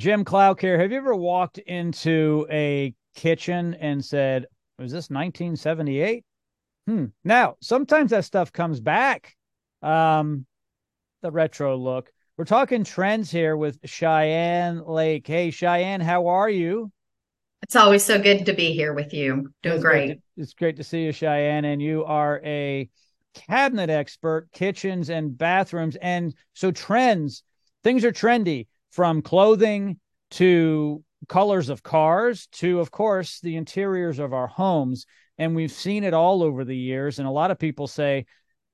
Jim Klauck here. Have you ever walked into a kitchen and said, "Was this 1978?" Hmm. Now, sometimes that stuff comes back. Um, the retro look. We're talking trends here with Cheyanne Lake. Hey, Cheyanne, how are you? It's always so good to be here with you. Doing it's great. great to, it's great to see you, Cheyanne. And you are a cabinet expert, kitchens and bathrooms. And so trends, things are trendy from clothing to colors of cars to, of course, the interiors of our homes. And we've seen it all over the years. And a lot of people say,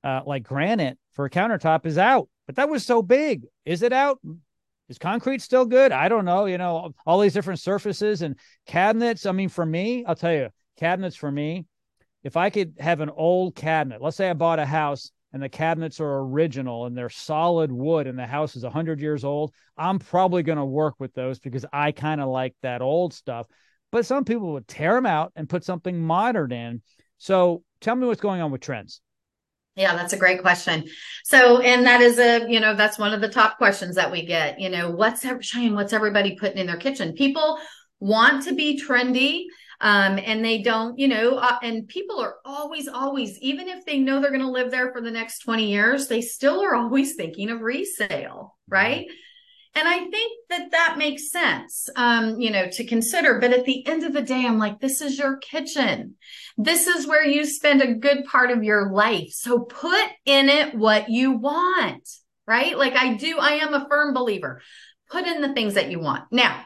uh, like granite for a countertop is out, but that was so big. Is it out? Is concrete still good? I don't know. You know, all these different surfaces and cabinets. I mean, for me, I'll tell you, cabinets for me, if I could have an old cabinet, let's say I bought a house and the cabinets are original and they're solid wood and the house is 100 years old, I'm probably going to work with those because I kind of like that old stuff. But some people would tear them out and put something modern in. So tell me what's going on with trends. Yeah, that's a great question. So, and that is a, you know, that's one of the top questions that we get. You know, what's Cheyanne, what's everybody putting in their kitchen? People want to be trendy um, and they don't, you know, uh, and people are always, always, even if they know they're going to live there for the next 20 years, they still are always thinking of resale, right? And I think that that makes sense, um, you know, to consider. But at the end of the day, I'm like, this is your kitchen. This is where you spend a good part of your life. So put in it what you want, right? Like I do, I am a firm believer. Put in the things that you want. Now,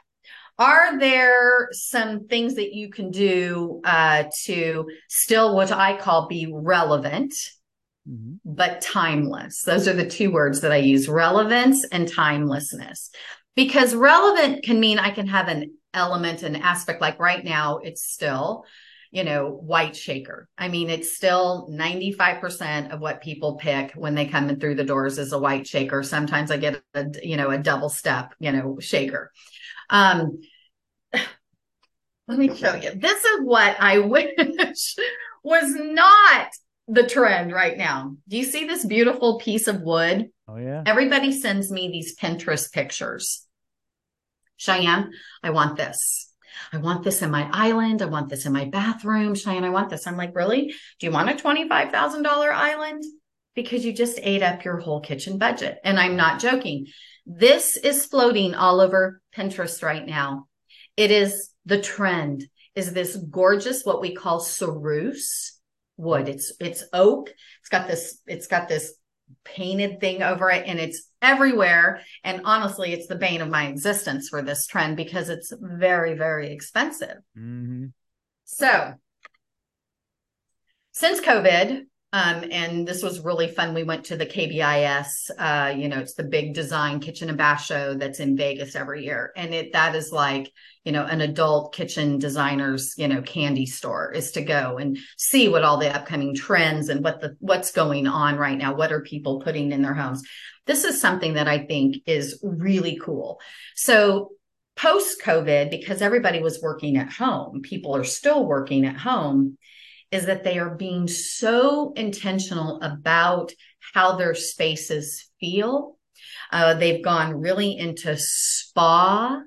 are there some things that you can do uh, to still what I call be relevant? Mm-hmm. but timeless. Those are the two words that I use relevance and timelessness. Because relevant can mean I can have an element, an aspect, like right now, it's still, you know, white shaker. I mean, it's still 95% of what people pick when they come in through the doors is a white shaker. Sometimes I get a, you know, a double step, you know, shaker. Um, let me show you. This is what I wish was not the trend right now. Do you see this beautiful piece of wood? Oh, yeah. Everybody sends me these Pinterest pictures. Cheyanne, I want this. I want this in my island. I want this in my bathroom. Cheyanne, I want this. I'm like, really? Do you want a $25,000 island? Because you just ate up your whole kitchen budget. And I'm not joking. This is floating all over Pinterest right now. It is the trend is this gorgeous, what we call ceruse wood. It's it's oak. It's got this it's got this painted thing over it and it's everywhere and honestly it's the bane of my existence for this trend because it's very very expensive. Mm-hmm. So since COVID, um, and this was really fun. We went to the KBIS, uh, you know, it's the big design kitchen and bath show that's in Vegas every year. And it, that is like, you know, an adult kitchen designers, you know, candy store is to go and see what all the upcoming trends and what the, what's going on right now. What are people putting in their homes? This is something that I think is really cool. So post COVID, because everybody was working at home, people are still working at home is that they are being so intentional about how their spaces feel. Uh, they've gone really into spa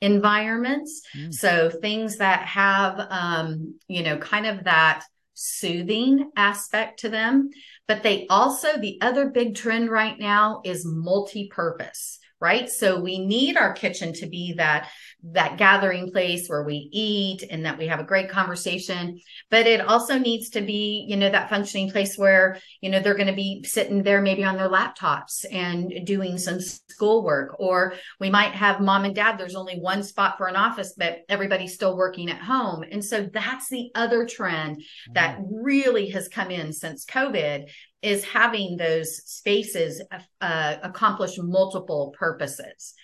environments. Mm. So things that have, um, you know, kind of that soothing aspect to them. But they also, the other big trend right now is multi purpose right? So we need our kitchen to be that that gathering place where we eat and that we have a great conversation. But it also needs to be you know that functioning place where you know they're going to be sitting there maybe on their laptops and doing some schoolwork. Or we might have mom and dad there's only one spot for an office but everybody's still working at home. And so that's the other trend that mm-hmm. really has come in since covid is having those spaces uh, accomplish multiple purposes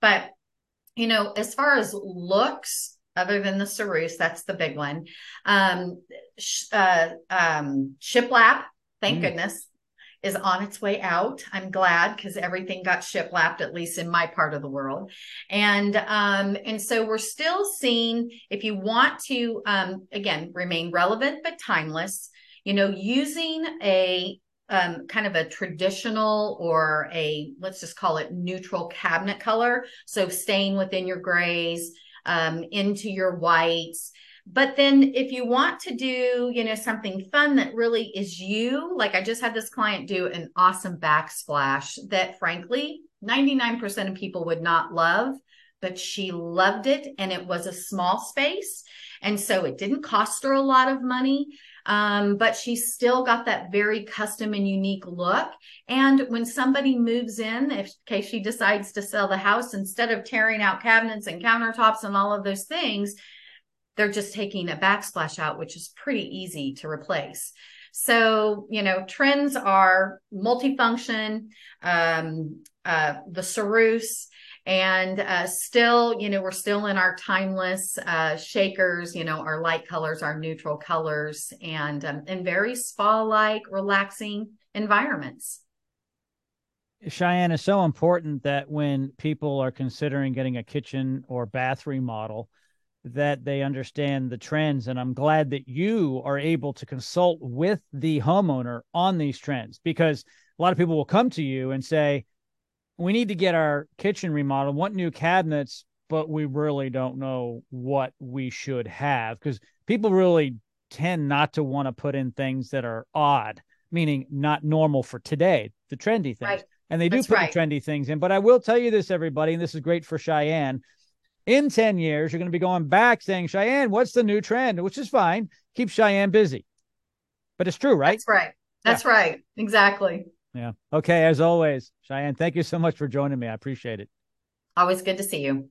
but you know, as far as looks, other than the ceruse, that's the big one. Um, sh- uh, um, shiplap, thank mm. goodness, is on its way out. I'm glad because everything got shiplapped, at least in my part of the world. And um, and so we're still seeing if you want to um, again remain relevant but timeless, you know, using a um, kind of a traditional or a let's just call it neutral cabinet color. So staying within your grays, um, into your whites. But then if you want to do, you know, something fun that really is you, like I just had this client do an awesome backsplash that frankly 99% of people would not love, but she loved it and it was a small space. And so it didn't cost her a lot of money. Um, but she still got that very custom and unique look. And when somebody moves in, if in case she decides to sell the house, instead of tearing out cabinets and countertops and all of those things, they're just taking a backsplash out, which is pretty easy to replace. So, you know, trends are multifunction, um, uh, the ceruse, and uh, still, you know, we're still in our timeless uh, shakers, you know, our light colors, our neutral colors, and um, in very spa-like, relaxing environments. Cheyanne is so important that when people are considering getting a kitchen or bath remodel, that they understand the trends. And I'm glad that you are able to consult with the homeowner on these trends because a lot of people will come to you and say, we need to get our kitchen remodeled, want new cabinets, but we really don't know what we should have because people really tend not to want to put in things that are odd, meaning not normal for today, the trendy things. Right. And they do That's put right. the trendy things in. But I will tell you this, everybody, and this is great for Cheyanne in 10 years, you're going to be going back saying, Cheyanne, what's the new trend? Which is fine. Keep Cheyanne busy. But it's true, right? That's right. That's yeah. right. Exactly. Yeah. Okay. As always, Cheyanne, thank you so much for joining me. I appreciate it. Always good to see you.